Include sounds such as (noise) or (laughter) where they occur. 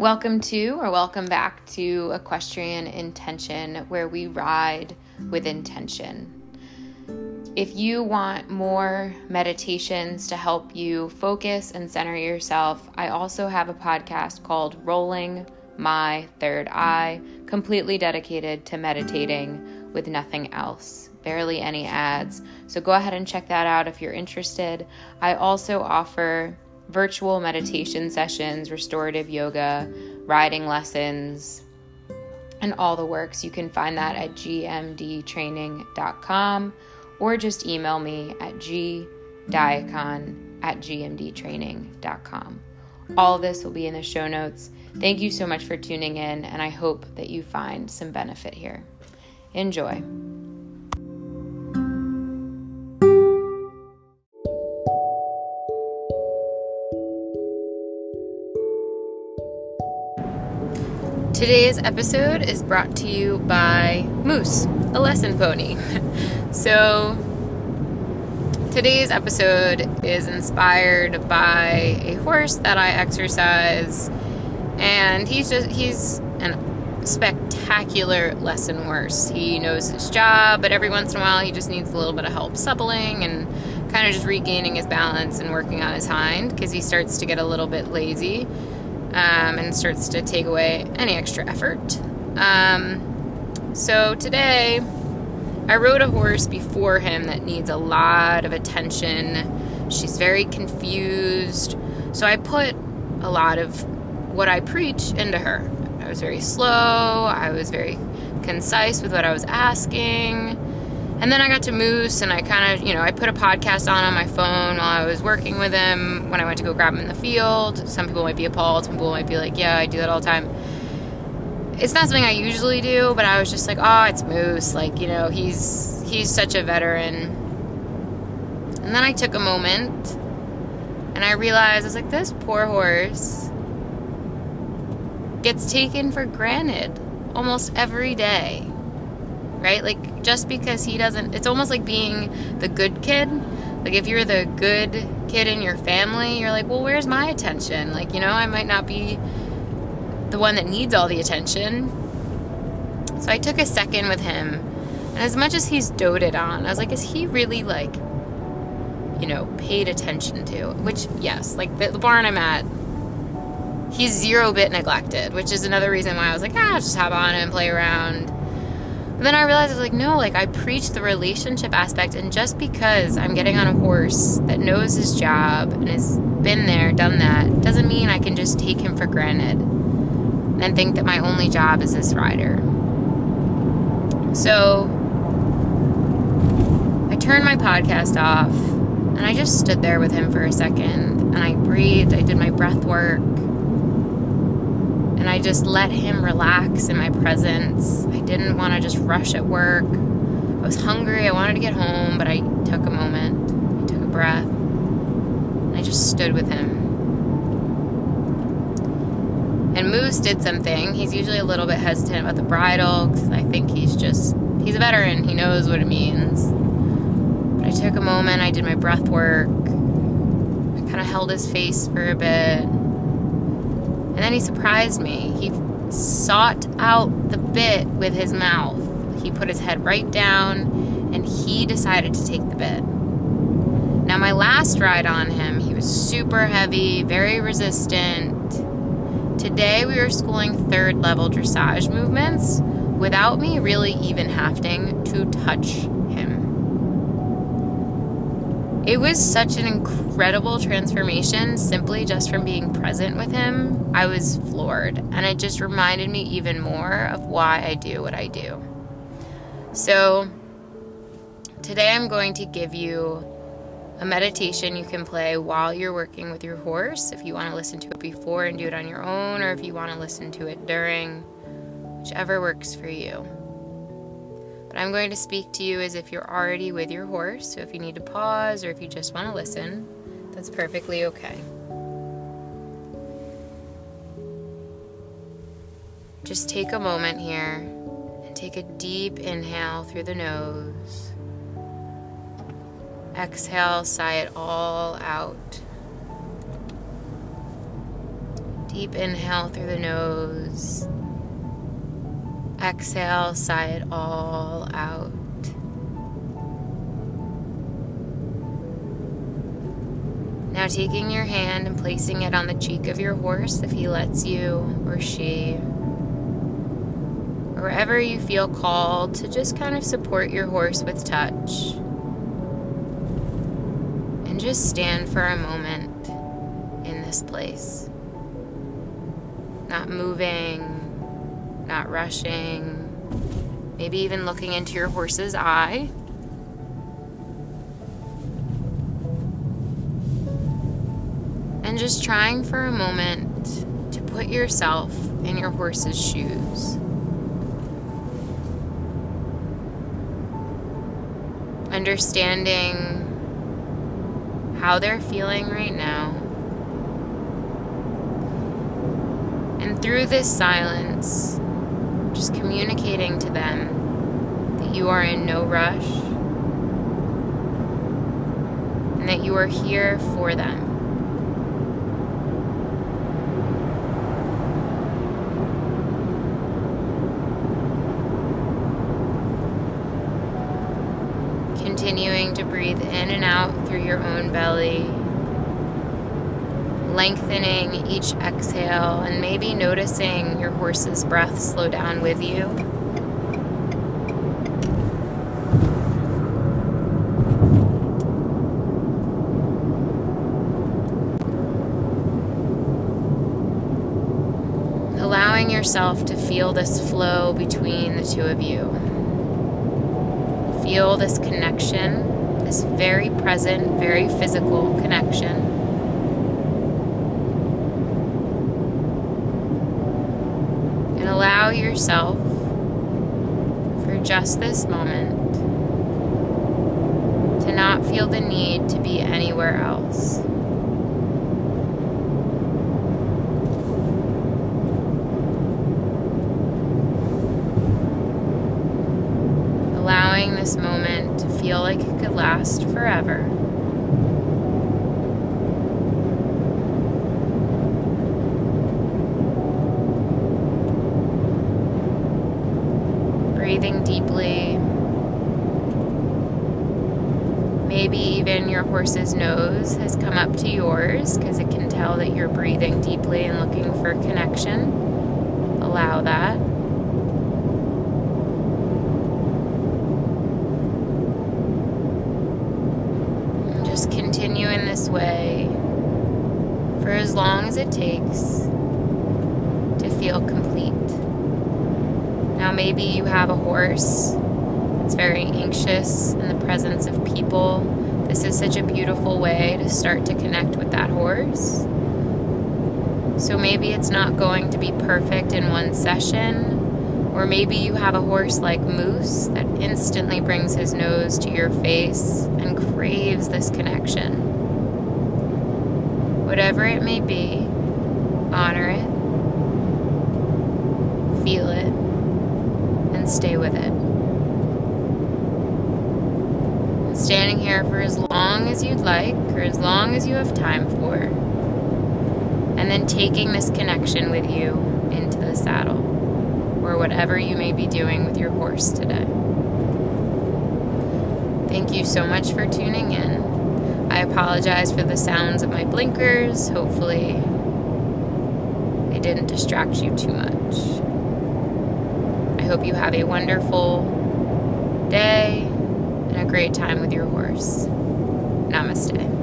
Welcome to or welcome back to Equestrian Intention, where we ride with intention. If you want more meditations to help you focus and center yourself, I also have a podcast called Rolling My Third Eye, completely dedicated to meditating with nothing else, barely any ads. So go ahead and check that out if you're interested. I also offer virtual meditation sessions, restorative yoga, riding lessons, and all the works. You can find that at gmdtraining.com or just email me at gdiakon at gmdtraining.com. All this will be in the show notes. Thank you so much for tuning in, and I hope that you find some benefit here. Enjoy. Today's episode is brought to you by Moose, a lesson pony. (laughs) so, today's episode is inspired by a horse that I exercise, and he's just he's an spectacular lesson horse. He knows his job, but every once in a while he just needs a little bit of help suppling and kind of just regaining his balance and working on his hind because he starts to get a little bit lazy um, and starts to take away any extra effort. Um, so today, I rode a horse before him that needs a lot of attention. She's very confused. So I put a lot of what I preach into her. I was very slow, I was very concise with what I was asking. And then I got to Moose and I kind of, you know, I put a podcast on on my phone while I was working with him when I went to go grab him in the field. Some people might be appalled, some people might be like, yeah, I do that all the time. It's not something I usually do, but I was just like, oh, it's Moose. Like, you know, he's he's such a veteran. And then I took a moment and I realized I was like, this poor horse gets taken for granted almost every day right? Like just because he doesn't, it's almost like being the good kid. Like if you're the good kid in your family, you're like, well, where's my attention? Like, you know, I might not be the one that needs all the attention. So I took a second with him. And as much as he's doted on, I was like, is he really like, you know, paid attention to? Which, yes, like the, barn I'm at, he's zero bit neglected, which is another reason why I was like, ah, just hop on and play around and then I realized I was like, no, like I preach the relationship aspect, and just because I'm getting on a horse that knows his job and has been there, done that, doesn't mean I can just take him for granted and think that my only job is this rider. So I turned my podcast off and I just stood there with him for a second and I breathed, I did my breath work and I just let him relax in my presence. I didn't want to just rush at work. I was hungry. I wanted to get home, but I took a moment. I took a breath. And I just stood with him. And Moose did something. He's usually a little bit hesitant about the bridle because I think he's just, he's a veteran. He knows what it means. But I took a moment. I did my breath work. I kind of held his face for a bit and then he surprised me. He sought out the bit with his mouth. He put his head right down and he decided to take the bit. Now, my last ride on him, he was super heavy, very resistant. Today, we were schooling third level dressage movements without me really even having to touch it was such an incredible transformation simply just from being present with him. I was floored, and it just reminded me even more of why I do what I do. So, today I'm going to give you a meditation you can play while you're working with your horse if you want to listen to it before and do it on your own, or if you want to listen to it during, whichever works for you. I'm going to speak to you as if you're already with your horse. So if you need to pause or if you just want to listen, that's perfectly okay. Just take a moment here and take a deep inhale through the nose. Exhale, sigh it all out. Deep inhale through the nose. Exhale, sigh it all out. Now, taking your hand and placing it on the cheek of your horse if he lets you or she, wherever you feel called to just kind of support your horse with touch. And just stand for a moment in this place. Not moving, not rushing, maybe even looking into your horse's eye. And just trying for a moment to put yourself in your horse's shoes. Understanding how they're feeling right now. And through this silence, just communicating to them that you are in no rush and that you are here for them. Continuing to breathe in and out through your own belly lengthening each exhale and maybe noticing your horse's breath slow down with you. Allowing yourself to feel this flow between the two of you. Feel this connection, this very present, very physical connection. Allow yourself for just this moment to not feel the need to be anywhere else. Allowing this moment to feel like it could last forever. Breathing deeply. Maybe even your horse's nose has come up to yours because it can tell that you're breathing deeply and looking for connection. Allow that. And just continue in this way for as long as it takes to feel complete. Now, maybe you have a horse that's very anxious in the presence of people. This is such a beautiful way to start to connect with that horse. So maybe it's not going to be perfect in one session, or maybe you have a horse like Moose that instantly brings his nose to your face and craves this connection. Whatever it may be, honor it, feel it stay with it. And standing here for as long as you'd like, or as long as you have time for. And then taking this connection with you into the saddle, or whatever you may be doing with your horse today. Thank you so much for tuning in. I apologize for the sounds of my blinkers. Hopefully, they didn't distract you too much hope you have a wonderful day and a great time with your horse. Namaste.